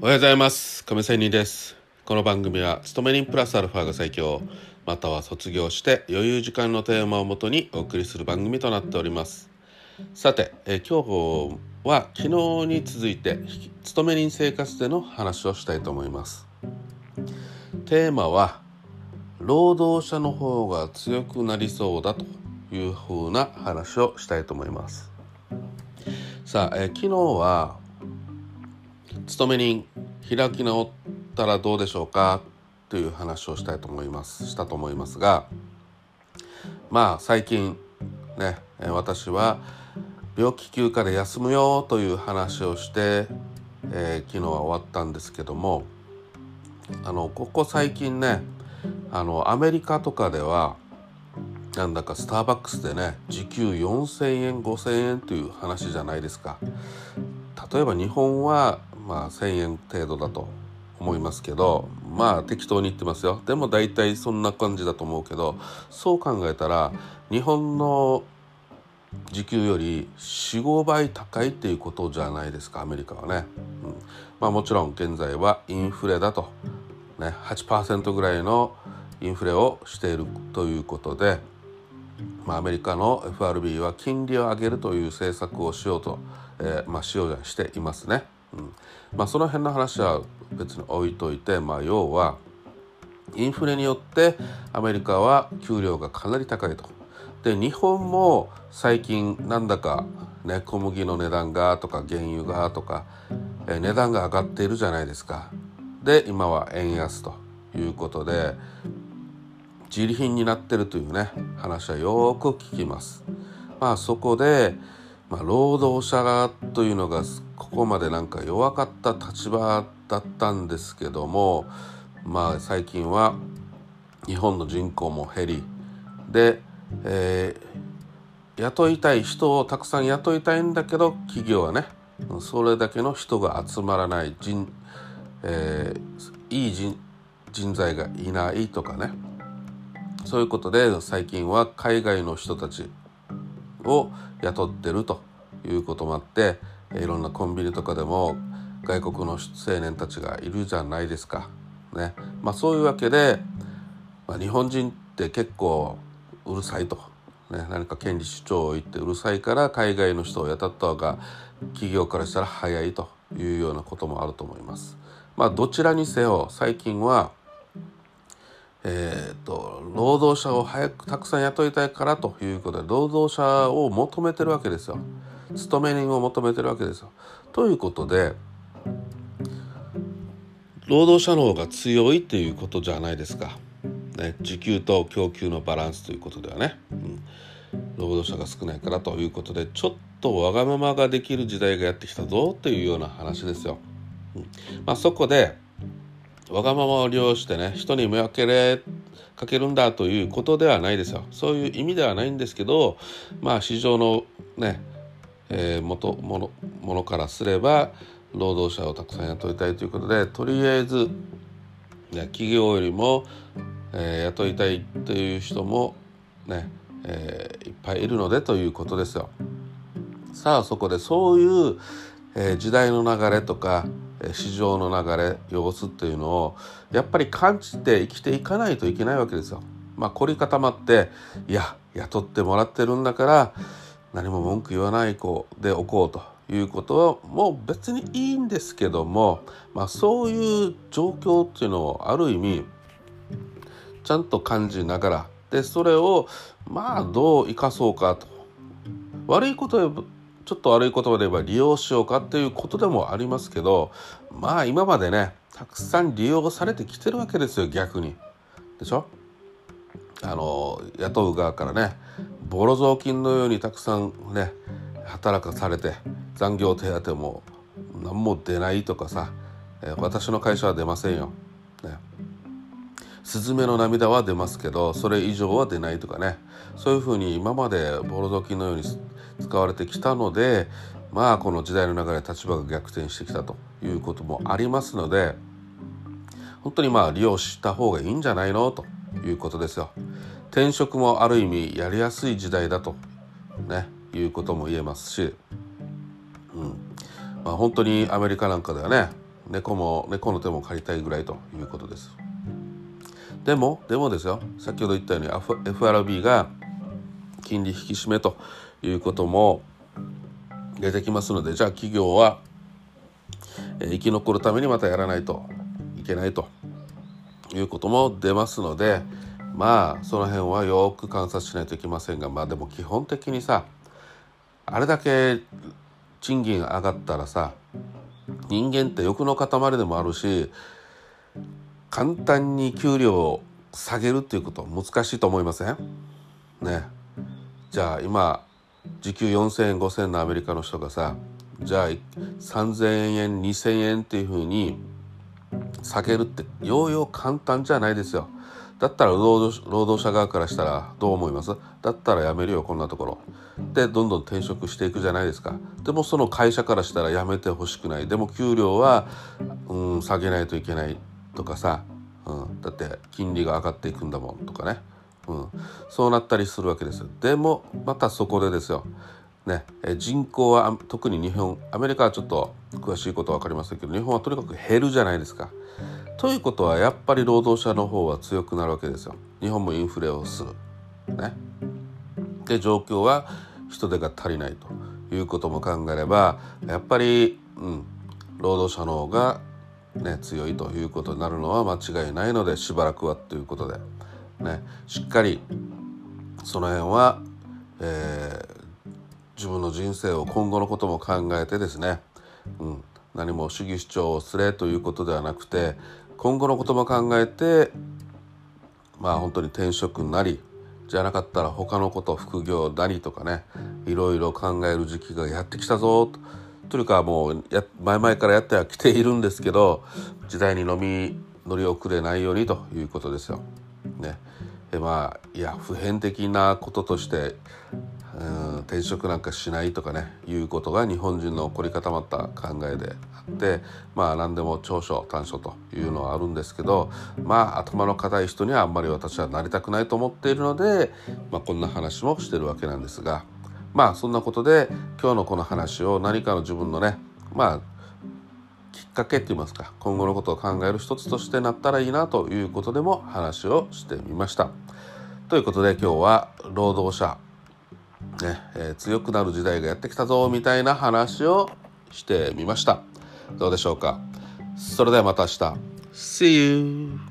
おはようございます。亀仙人です。この番組は勤め人プラスアルファが最強または卒業して余裕時間のテーマをもとにお送りする番組となっております。さて、え今日は昨日に続いて勤め人生活での話をしたいと思います。テーマは労働者の方が強くなりそうだというふうな話をしたいと思います。さあ、え昨日は勤め人開き直ったらどうでしょうかという話をしたいと思いますしたと思いますがまあ最近ね私は病気休暇で休むよという話をして、えー、昨日は終わったんですけどもあのここ最近ねあのアメリカとかではなんだかスターバックスでね時給4,000円5,000円という話じゃないですか。例えば日本はまあ1,000円程度だと思いますけどまあ適当に言ってますよ。でも大体そんな感じだと思うけどそう考えたら日本の時給より45倍高いっていうことじゃないですかアメリカはね、うん、まあもちろん現在はインフレだと、ね、8%ぐらいのインフレをしているということで、まあ、アメリカの FRB は金利を上げるという政策をしようと、えー、まあ、しようとしていますね。うんまあ、その辺の話は別に置いといて、まあ、要はインフレによってアメリカは給料がかなり高いと。で日本も最近なんだか、ね、小麦の値段がとか原油がとか、え値段が上がっているじゃないですか。で今は円安ということで自利品になってるというね話はよく聞きます。まあそこで、まあ、労働者がというのがここまでなんか弱かった立場だったんですけどもまあ最近は日本の人口も減りで、えー、雇いたい人をたくさん雇いたいんだけど企業はねそれだけの人が集まらない人、えー、いい人人材がいないとかね。そういうことで最近は海外の人たちを雇ってると。いうこともあっていろんなコンビニとかでも外国の青年たちがいるじゃないですか。ねまあ、そういうわけで、まあ、日本人って結構うるさいと、ね、何か権利主張を言ってうるさいから海外の人を雇った方が企業からしたら早いというようなこともあると思います。まあ、どちらにせよ最近はえーと、労働者を早くたくさん雇いたいからということで労働者を求めてるわけですよ。勤め人を求めてるわけですよ。ということで労働者の方が強いっていうことじゃないですか。ね、時給と供給のバランスということではね、うん、労働者が少ないからということでちょっとわがままができる時代がやってきたぞというような話ですよ。うんまあ、そこでわがままを利用してね人に迷惑かけるんだということではないですよそういう意味ではないんですけどまあ市場のねえー、元ものものからすれば労働者をたくさん雇いたいということでとりあえず、企業よりも、えー、雇いたいという人もね、えー、いっぱいいるのでということですよ。さあそこでそういう、えー、時代の流れとか市場の流れ様子っていうのをやっぱり感じて生きていかないといけないわけですよ。まあ凝り固まっていや雇ってもらってるんだから何も文句言わない子でおこうということはもう別にいいんですけども、まあ、そういう状況っていうのをある意味ちゃんと感じながらでそれをまあどう生かそうかと悪いことちょっと悪い言葉で言えば利用しようかっていうことでもありますけどまあ今までねたくさん利用されてきてるわけですよ逆に。でしょ？あの雇う側からねボロ雑巾のようにたくさんね働かされて残業手当も何も出ないとかさ、え私の会社は出ませんよ。ね、スズメの涙は出ますけどそれ以上は出ないとかね。そういうふうに今までボロ雑巾のように使われてきたのでまあこの時代の流れ立場が逆転してきたということもありますので本当にまあ利用した方がいいんじゃないのと。いうことですよ。転職もある意味やりやすい時代だと、ね、いうことも言えますし、うん。まあ、本当にアメリカなんかではね猫も猫の手も借りたいぐらいということです。でもでもですよ。先ほど言ったように FRB が金利引き締めということも出てきますのでじゃあ企業は生き残るためにまたやらないといけないと。いうことも出ますのでまあその辺はよく観察しないといけませんがまあでも基本的にさあれだけ賃金上がったらさ人間って欲の塊でもあるし簡単に給料を下げるっていうこと難しいと思いません？ね。じゃあ今時給4,000円5,000円のアメリカの人がさじゃあ3,000円2,000円っていうふうに下げるってようよう簡単じゃないですよ。だったら労働労働者側からしたらどう思います？だったら辞めるよこんなところ。でどんどん転職していくじゃないですか。でもその会社からしたら辞めてほしくない。でも給料は、うん、下げないといけないとかさ、うん、だって金利が上がっていくんだもんとかね。うん、そうなったりするわけですでもまたそこでですよ、ね、人口は特に日本アメリカはちょっと詳しいことは分かりませんけど日本はとにかく減るじゃないですか。ということはやっぱり労働者の方は強くなるわけですよ。日本もインフレをする。ね、で状況は人手が足りないということも考えればやっぱり、うん、労働者の方が、ね、強いということになるのは間違いないのでしばらくはということで。ね、しっかりその辺は、えー、自分の人生を今後のことも考えてですね、うん、何も主義主張をすれということではなくて今後のことも考えてまあ本当に転職なりじゃなかったら他のこと副業なりとかねいろいろ考える時期がやってきたぞと。というかもうや前々からやってはきているんですけど時代に飲み乗り遅れないようにということですよ。ね、えまあいや普遍的なこととしてうん転職なんかしないとかねいうことが日本人の凝り固まった考えであってまあ何でも長所短所というのはあるんですけどまあ頭の固い人にはあんまり私はなりたくないと思っているので、まあ、こんな話もしてるわけなんですがまあそんなことで今日のこの話を何かの自分のねまあきっかけって言いますか今後のことを考える一つとしてなったらいいなということでも話をしてみました。ということで今日は労働者、ねえー、強くなる時代がやってきたぞみたいな話をしてみました。どうでしょうかそれではまた明日。See you!